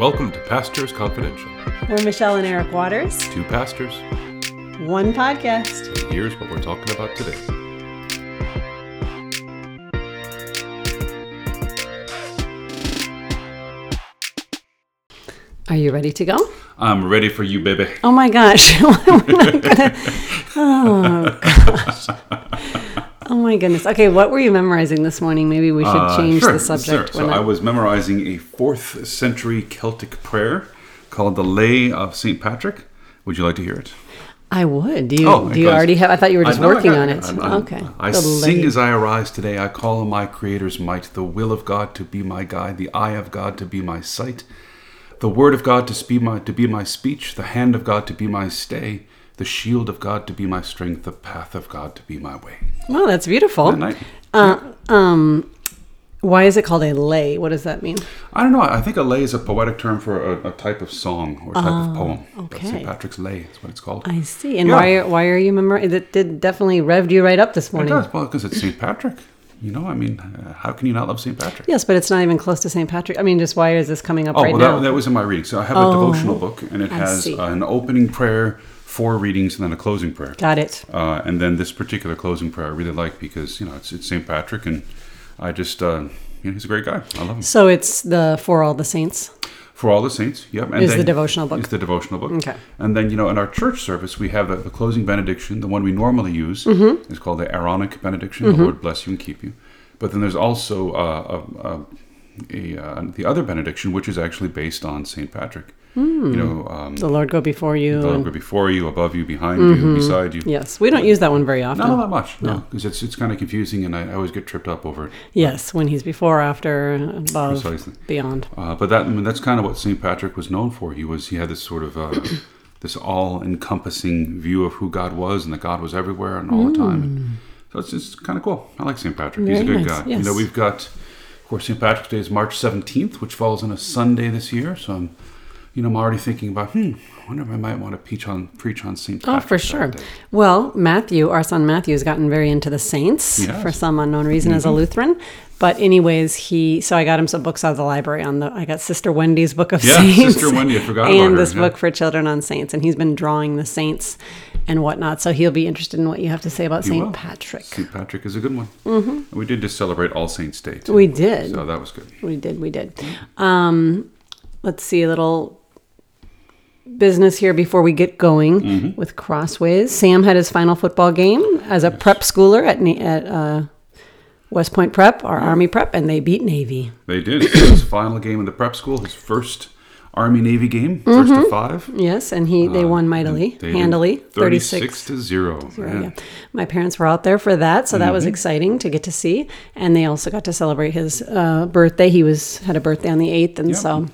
Welcome to Pastors Confidential. We're Michelle and Eric Waters, Two pastors, one podcast. and here's what we're talking about today. Are you ready to go? I'm ready for you, baby. Oh my gosh. We're gonna- oh gosh. Oh my goodness. Okay, what were you memorizing this morning? Maybe we should Uh, change sure, the subject. sure. So when I was memorizing a fourth century Celtic prayer called the Lay of St. Patrick. Would you like to hear it? I would. Do you Oh, do you because- already have I thought you were just I I working on it. I'm- I'm- okay. I The sing lady. as I arise today. I call on my Creator's might, the will of God to be my guide, the eye of God to be my sight, the word of God to be my to be my speech, the hand of God to be my stay, the shield of God to be my strength, the path of God to be my way. Well, that's beautiful. Good night. Uh, um why is it called a lay? What does that mean? I don't know. I think a lay is a poetic term for a, a type of song or type of poem. Oh, okay. St. Patrick's Lay is what it's called. I see. And Yeah. why are why are you memorizing? It did definitely revved you right up this morning. It does. Well, because it's St. Patrick. You know, I mean, uh, how can you not love St. Patrick? Yes, but it's not even close to St. Patrick. I mean, just why is this coming up Oh, right well, now? that, that was in my reading. So I have a Oh, devotional book, and it I has uh, an opening prayer, four readings, and then a closing prayer. Got it. Uh, and then this particular closing prayer I really like because you know it's, it's St. Patrick, and I just uh, you know he's a great guy. I love him. So it's the For All the Saints. For all the saints, yep. And Is the devotional book. Is the devotional book. Okay. And then you know in our church service we have the, the closing benediction, the one we normally use. Mm-hmm. is called the Aaronic benediction. The Lord bless you and keep you. But then there's also uh, a, a, a, uh, the other benediction, which is actually based on St. Patrick. You know, um, The Lord go before you. the Lord go before you, above you, behind you, beside you. yes, we don't use that one very often. Not that much, no, because it's it's kind of confusing, and I, I always get tripped up over it. Yes, when he's before, after, above, Precisely. beyond. Uh, but that I mean, that's kind of what St. Patrick was known for. He was he had this sort of uh, this all-encompassing view of who God was, and that God was everywhere and all the time. And so it's just kind of cool. I like St. Patrick. He's a Mm. Good nice, guy. You know, we've got, of course, St. Patrick's Day is March seventeenth, which falls on a Sunday this year. So I'm, you know, I'm already thinking about, hmm, I wonder if I might want to preach on preach on St. Oh, for sure. Well, Matthew, our son Matthew, has gotten very into the saints Yes. Mm-hmm. for some unknown reason as a Lutheran. But anyways, he so I got him some books out of the library on the I got Sister Wendy's book of Saints. Yeah, saints. Sister Wendy, I forgot about and this yeah. book for children on saints, and he's been drawing the saints and whatnot. So he'll be interested in what you have to say about Saint Patrick. St. St. Patrick is a good one. Mm-hmm. We did just celebrate All Saints Day. Too, We did. So that was good. We did, we did. Um, let's see a little business here before we get going Mm-hmm. with Crossways. Sam had his final football game as a prep schooler at at uh, West Point Prep, our Army Prep, and they beat Navy. They did. His final game in the prep school, his first Army Navy game, first of five. Yes, and he they won mightily, Uh, They handily, 36 36. to 0. Yeah. My parents were out there for that, so that was Mm-hmm. exciting to get to see. And they also got to celebrate his uh, birthday. He was had a birthday on the eighth, and Yep. so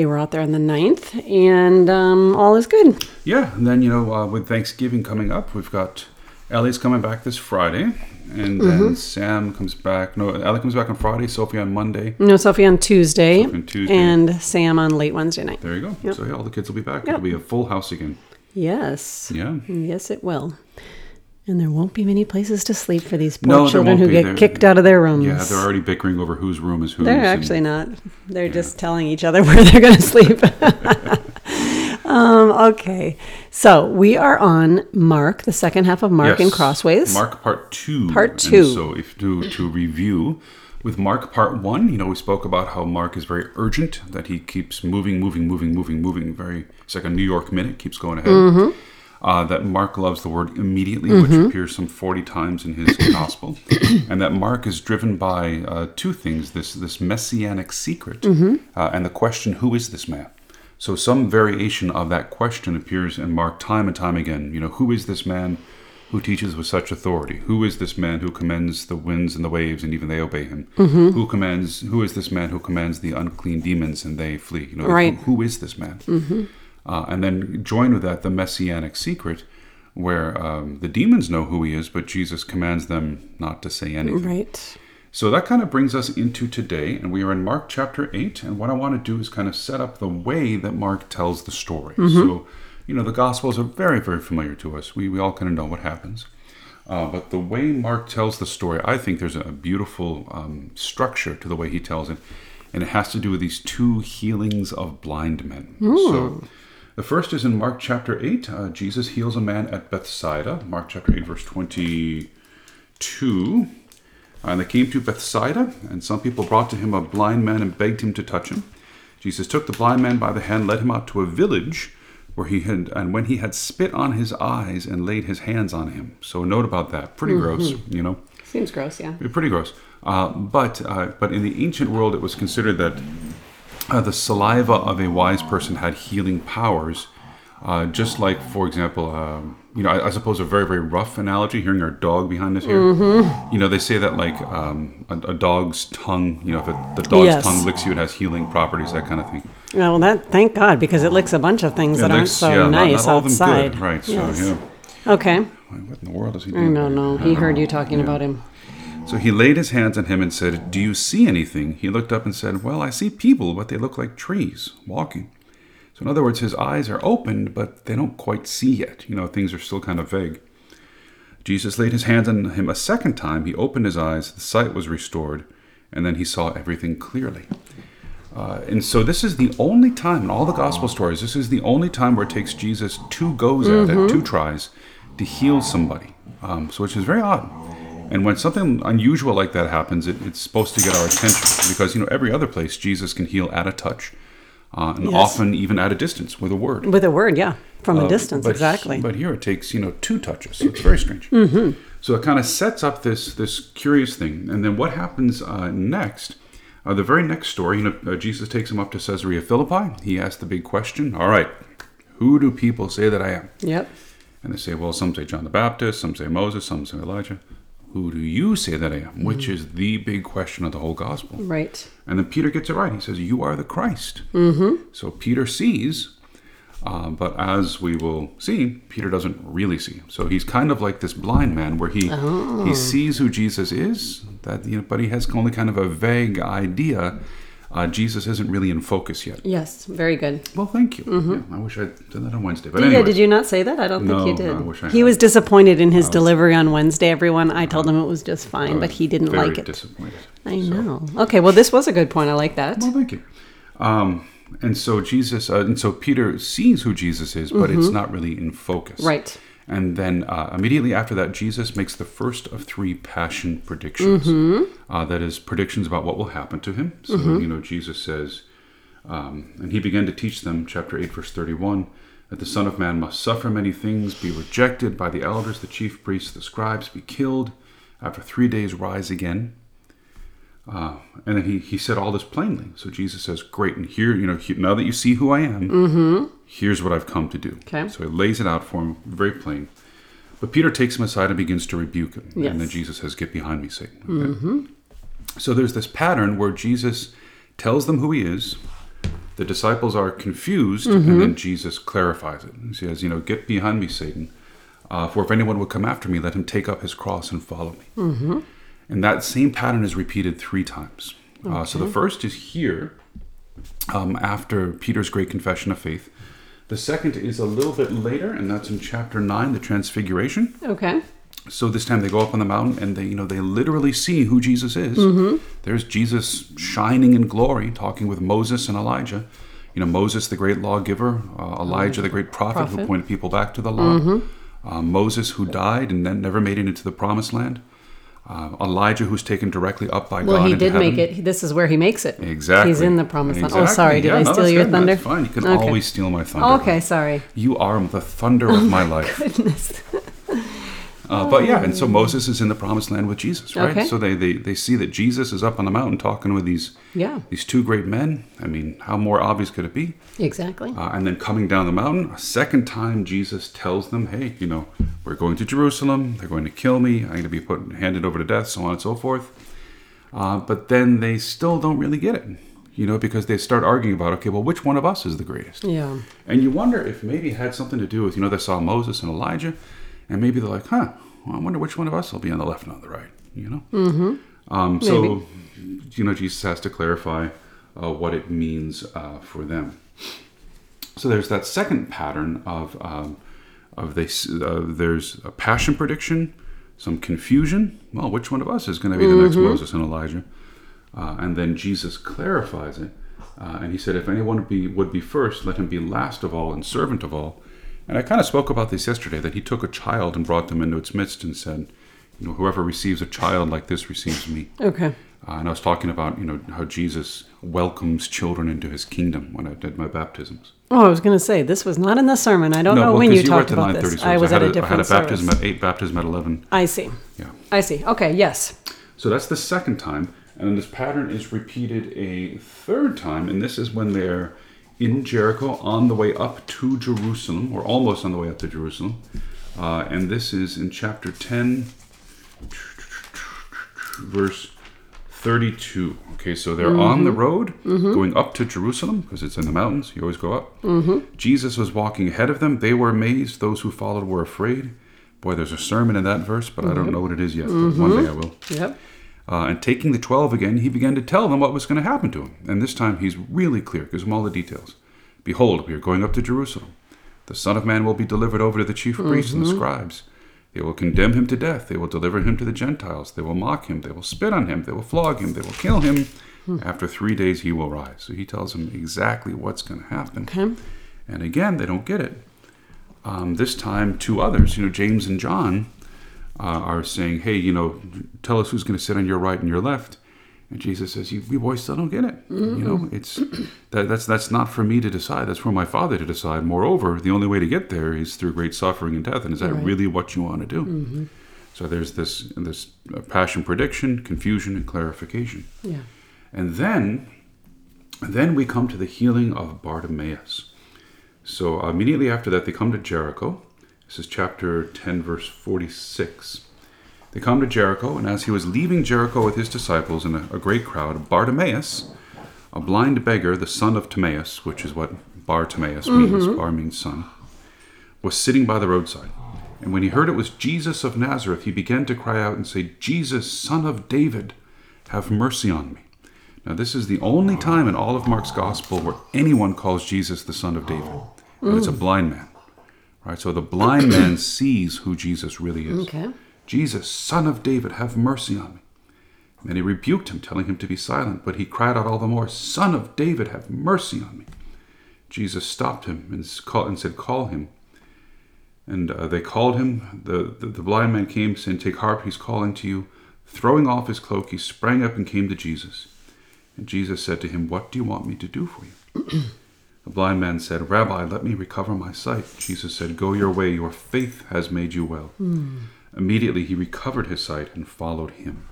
they were out there on the 9th, and um, all is good. Yeah, and then, you know, uh, with Thanksgiving coming up, we've got Ellie's coming back this Friday. And then Mm-hmm. Sam comes back. No, Ellie comes back on Friday, Sophie on Monday. No, Sophie on Tuesday, Sophie on Tuesday. and Sam on late Wednesday night. There you go. Yep. So, yeah, all the kids will be back. Yep. It'll be a full house again. Yes. Yeah. Yes, it will. And there won't be many places to sleep for these poor No, children who be. get They're- kicked out of their rooms. Yeah, they're already bickering over whose room is whose. They're and- actually not. They're just telling each other where they're going to sleep. um, okay. So we are on Mark, the second half of Mark in Crossways. Mark part two. Part And two. so if to to review with Mark part one, you know, we spoke about how Mark is very urgent, that he keeps moving, moving, moving, moving, moving. Very it's like a New York minute, keeps going ahead. Mm-hmm. Uh, that Mark loves the word immediately, which appears some forty times in his gospel, and that Mark is driven by uh, two things: this this messianic secret, Mm-hmm. uh, and the question, "Who is this man?" So some variation of that question appears in Mark time and time again. You know, who is this man who teaches with such authority? Who is this man who commands the winds and the waves and even they obey him? Mm-hmm. Who commands? Who is this man who commands the unclean demons and they flee? You know, Right. who, who is this man? Mm-hmm. Uh, and then join with that the messianic secret, where um, the demons know who he is, but Jesus commands them not to say anything. right. So that kind of brings us into today, and we are in Mark chapter 8. And what I want to do is kind of set up the way that Mark tells the story. So, you know, the Gospels are very, very familiar to us. We, we all kind of know what happens. Uh, but the way Mark tells the story, I think there's a beautiful um, structure to the way he tells it. and it has to do with these two healings of blind men. So the first is in Mark chapter 8. Uh, Jesus heals a man at Bethsaida, Mark chapter 8, verse 22. And they came to Bethsaida, and some people brought to him a blind man and begged him to touch him. Jesus took the blind man by the hand, led him out to a village where he had, and when he had spit on his eyes and laid his hands on him. So, note about that. Pretty gross, you know. Seems gross, yeah. Pretty gross. Uh, but uh, but in the ancient world, it was considered that uh, the saliva of a wise person had healing powers. Uh, just like, for example, um, you know, I, I suppose a very very rough analogy. Hearing our dog behind us here, you know, they say that like um, a, a dog's tongue, you know, if it, the dog's Yes. tongue licks you, it has healing properties, that kind of thing. Well, that thank God because it licks a bunch of things that It aren't so yeah, not- nice not them outside. good, right? Yes. So yeah, Okay. what in the world is he doing? No, no. He heard you talking about him. So he laid his hands on him and said, Do you see anything? He looked up and said, Well, I see people, but they look like trees walking. So, in other words, his eyes are opened, but they don't quite see yet. You know, things are still kind of vague. Jesus laid his hands on him a second time. He opened his eyes, the sight was restored, and then he saw everything clearly. Uh, and so, this is the only time in all the gospel stories, this is the only time where it takes Jesus two goes at it, two tries, to heal somebody. Um, so, which is very odd. And when something unusual like that happens, it, it's supposed to get our attention because, you know, every other place Jesus can heal at a touch, uh, and Yes. often even at a distance with a word. With a word, yeah. From a Uh, distance, but, exactly. But here it takes you know two touches. So it's very strange. Mm-hmm. So it kind of sets up this this curious thing, and then what happens uh, next? Uh, the very next story, you know, uh, Jesus takes him up to Caesarea Philippi. He asks the big question: All right, who do people say that I am? yep. And they say, well, some say John the Baptist, some say Moses, some say Elijah. Who do you say that I am? Which Mm-hmm. is the big question of the whole gospel. Right. And then Peter gets it right. He says, You are the Christ. Mm-hmm. So Peter sees, uh, but as we will see, Peter doesn't really see. So he's kind of like this blind man where he Oh. he sees who Jesus is, that you know, but he has only kind of a vague idea. Uh, Jesus isn't really in focus yet. Yes. Very good. Well, thank you. Yeah, I wish I did that on Wednesday. But Yeah, anyway, did you not say that? I don't No, think you did. I wish I he had. was disappointed in his delivery on Wednesday, everyone. I told him it was just fine, but he didn't like it. disappointed. I So- know. Okay, well, this was a good point. I like that. Well, thank you. Um, and so Jesus, uh, and so Peter sees who Jesus is, but it's not really in focus. Mm-hmm. Right. And then uh, immediately after that, Jesus makes the first of three passion predictions. Mm-hmm. Uh, that is, predictions about what will happen to him. So, you know, Jesus says, um, and he began to teach them, chapter 8, verse 31, that the Son of Man must suffer many things, be rejected by the elders, the chief priests, the scribes, be killed, after three days rise again. Uh, and then he, he said all this plainly. So Jesus says, Great, and here, you know, he, now that you see who I am, here's what I've come to do. Okay. So he lays it out for him, very plain. But Peter takes him aside and begins to rebuke him. Yes. And then Jesus says, Get behind me, Satan. Okay? So there's this pattern where Jesus tells them who he is. The disciples are confused, and then Jesus clarifies it. He says, You know, get behind me, Satan. Uh, for if anyone would come after me, let him take up his cross and follow me. And that same pattern is repeated three times. Uh, so the first is here, um, after Peter's great confession of faith. The second is a little bit later, and that's in chapter 9, the Transfiguration. Okay. So this time they go up on the mountain and they, you know, they literally see who Jesus is. Mm-hmm. There's Jesus shining in glory, talking with Moses and Elijah. You know, Moses, the great lawgiver, uh, Elijah, the great prophet, who pointed people back to the law. Uh, Moses, who died and then never made it into the promised land. Uh, Elijah, who's taken directly up by Well, God Well, he did make it. This is where he makes it. Exactly. He's in the promised land. Oh, sorry. Did Yeah, I no, steal your good. thunder? That's fine. You can Okay. always steal my thunder. Oh, okay, sorry. You are the thunder of my life. Goodness. Uh, but yeah, and so Moses is in the promised land with Jesus, right? Okay. So they, they they see that Jesus is up on the mountain talking with these Yeah, these two great men. I mean, how more obvious could it be? exactly. Uh, and then coming down the mountain, a second time, Jesus tells them, "Hey, you know, we're going to Jerusalem. They're going to kill me. I'm going to be put handed over to death, so on and so forth." Uh, but then they still don't really get it, you know, because they start arguing about, okay, well, which one of us is the greatest? Yeah. And you wonder if maybe it had something to do with, you know, they saw Moses and Elijah, and maybe they're like, huh, well, I wonder which one of us will be on the left and on the right, you know? Mm-hmm. Um, so, you know, Jesus has to clarify uh, what it means uh, for them. So there's that second pattern of, um, of they, uh, there's a passion prediction, some confusion. Well, which one of us is going to be the next Moses and Elijah? Uh, and then Jesus clarifies it. Uh, and he said, If anyone be, would be first, let him be last of all and servant of all. And I kind of spoke about this yesterday that he took a child and brought them into its midst and said, You know, whoever receives a child like this receives me. Okay. Uh, and I was talking about, you know, how Jesus welcomes children into his kingdom when I did my baptisms. Oh, I was going to say this was not in the sermon. I don't know well, when you were talked about 9:30 this. service. I was had at a I different I had a baptism service. at 8, baptism at 11. I see. Yeah. I see. Okay. Yes. So that's the second time. And then this pattern is repeated a third time. And this is when they're in Jericho on the way up to Jerusalem, or almost on the way up to Jerusalem. Uh, and this is in chapter 10, verse 32. Okay, so they're on the road going up to Jerusalem because it's in the mountains. You always go up. Mm-hmm. Jesus was walking ahead of them. They were amazed. Those who followed were afraid. Boy, there's a sermon in that verse, but I don't know what it is yet. But one day I will. Yep. Uh, and taking the twelve again, he began to tell them what was going to happen to him. And this time he's really clear, gives them all the details. Behold, we are going up to Jerusalem. The Son of Man will be delivered over to the chief priests and the scribes. They will condemn him to death. They will deliver him to the Gentiles. They will mock him. They will spit on him. They will flog him. They will kill him. After three days, he will rise. So he tells them exactly what's going to happen. Okay. And again, they don't get it. Um, this time, two others, you know, James and John, uh, are saying, "Hey, you know, tell us who's going to sit on your right and your left." And Jesus says, "You, you boys still don't get it. You know, it's that, that's that's not for me to decide. That's for my Father to decide. Moreover, the only way to get there is through great suffering and death. And is that Right. really what you want to do?" So there's this this uh, passion prediction, confusion, and clarification. Yeah. And then, then we come to the healing of Bartimaeus. So immediately after that, they come to Jericho. This is chapter 10, verse 46. They come to Jericho, and as he was leaving Jericho with his disciples and a, a great crowd, Bartimaeus, a blind beggar, the son of Timaeus, which is what Bartimaeus means, mm-hmm. Bar means son, was sitting by the roadside. And when he heard it was Jesus of Nazareth, he began to cry out and say, Jesus, son of David, have mercy on me. Now, this is the only time in all of Mark's gospel where anyone calls Jesus the son of David. And it's a mm. blind man. Right? So the blind man sees who Jesus really is. Okay. Jesus, son of David, have mercy on me. And he rebuked him, telling him to be silent, but he cried out all the more, Son of David, have mercy on me. Jesus stopped him and, call, and said, Call him. And uh, they called him. The, the, the blind man came, saying, Take heart, he's calling to you. Throwing off his cloak, he sprang up and came to Jesus. And Jesus said to him, What do you want me to do for you? The blind man said, Rabbi, let me recover my sight. Jesus said, Go your way, your faith has made you well. Hmm. Immediately he recovered his sight and followed him.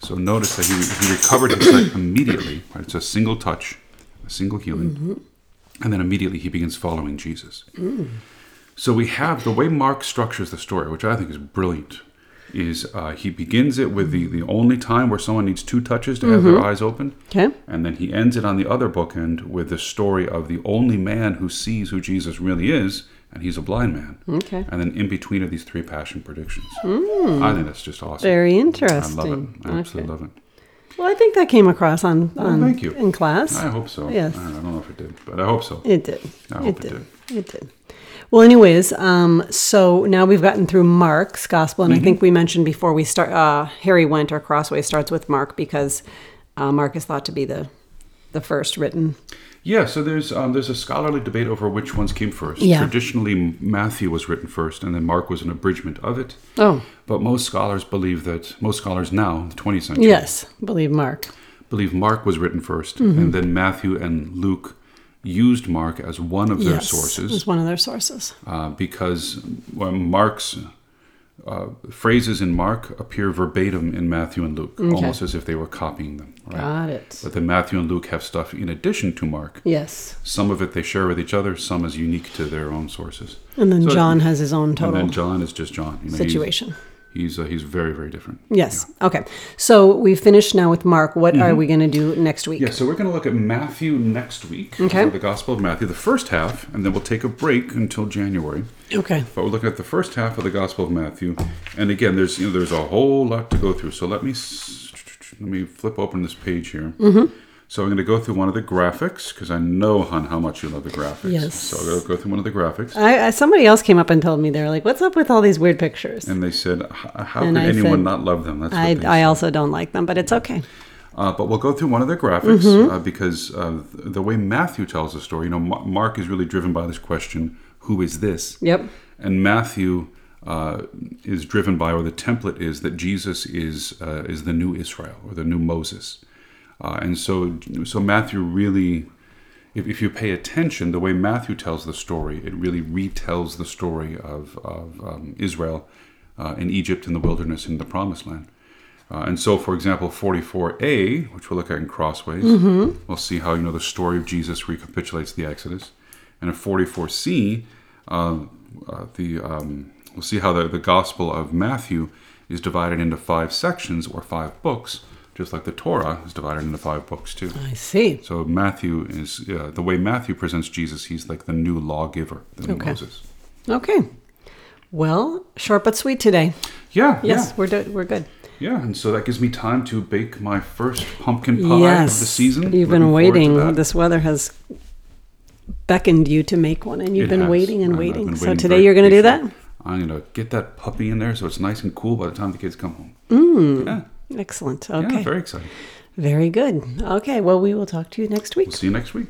So notice that he, he recovered his sight immediately. Right? It's a single touch, a single healing. Mm-hmm. And then immediately he begins following Jesus. Mm. So we have the way Mark structures the story, which I think is brilliant, is uh, he begins it with the, the only time where someone needs two touches to have their eyes open. Okay. And then he ends it on the other bookend with the story of the only man who sees who Jesus really is, and he's a blind man. Okay. And then in between are these three passion predictions. I think that's just awesome. Very interesting. I love it. I absolutely Okay. love it. Well, I think that came across on, on thank you. in class. I hope so. Yes. I don't, know if it did, but I hope so. It did. I it hope it did. It did. Well, anyways, um, so now we've gotten through Mark's gospel, and I Mm-hmm. think we mentioned before we start. Uh, Harry went or Crossway starts with Mark because uh, Mark is thought to be the the first written. Yeah, so there's um, there's a scholarly debate over which ones came first. Yeah. Traditionally, Matthew was written first, and then Mark was an abridgment of it. Oh, But most scholars believe that most scholars now, the 20th century, yes, believe Mark. believe Mark was written 1st Mm-hmm. and then Matthew and Luke used Mark as one of their yes, sources is one of their sources. uh, because Mark's uh, phrases in Mark appear verbatim in Matthew and Luke, almost as if they were copying them. Right? Got it. But then Matthew and Luke have stuff in addition to Mark. Yes, Some of it they share with each other, some is unique to their own sources. and then So- John has his own total. And then John is just John. You know, situation. He's uh, he's very very different. Yes. Okay. So we've finished now with Mark. What are we going to do next week? Mm-hmm. Yeah, so we're going to look at Matthew next week. Okay. the Gospel of Matthew, the first half, and then we'll take a break until January. Okay. But we're looking at the first half of the Gospel of Matthew, and again, there's you know there's a whole lot to go through. So let me let me flip open this page here. Mm-hmm. So I'm going to go through one of the graphics because I know, hon, how much you love the graphics. Yes. So I'll go through one of the graphics, I, I somebody else came up and told me they were like, "What's up with all these weird pictures?" and they said, "How And could I anyone said- not love them?" That's I I also don't like them, but it's okay. Uh, but we'll go through one of their graphics Mm-hmm. uh, because uh, the way Matthew tells the story, you know, Ma- Mark is really driven by this question, who is this? Yep. And Matthew uh, is driven by, or the template is that Jesus is uh, is the new Israel or the new Moses. Uh, and so, so Matthew really, if, if you pay attention, the way Matthew tells the story, it really retells the story of, of um, Israel uh, in Egypt, in the wilderness, in the Promised Land. Uh, and so, for example, 44a, which we'll look at in Crossways, we'll see how you know the story of Jesus recapitulates the Exodus, and in 44c, uh, uh, the um, we'll see how the, the Gospel of Matthew is divided into five sections or five books, just like the Torah is divided into five books too. I see. So Matthew is uh, the way Matthew presents Jesus. He's like the new lawgiver, the new Okay. Moses. Okay. Well, short but sweet today. Yeah, Yes, yeah, we're do- we're good. yeah. And so that gives me time to bake my first pumpkin pie yes, of the season. You've been waiting. This weather has beckoned you to make one, and you've been has, waiting and waiting. been So waiting today you're going to do that. I'm gonna get that puppy in there so it's nice and cool by the time the kids come home. Mm. Yeah, Excellent. yeah, Okay. very exciting. Very good. Okay. Well, we will talk to you next week. We'll see you next week.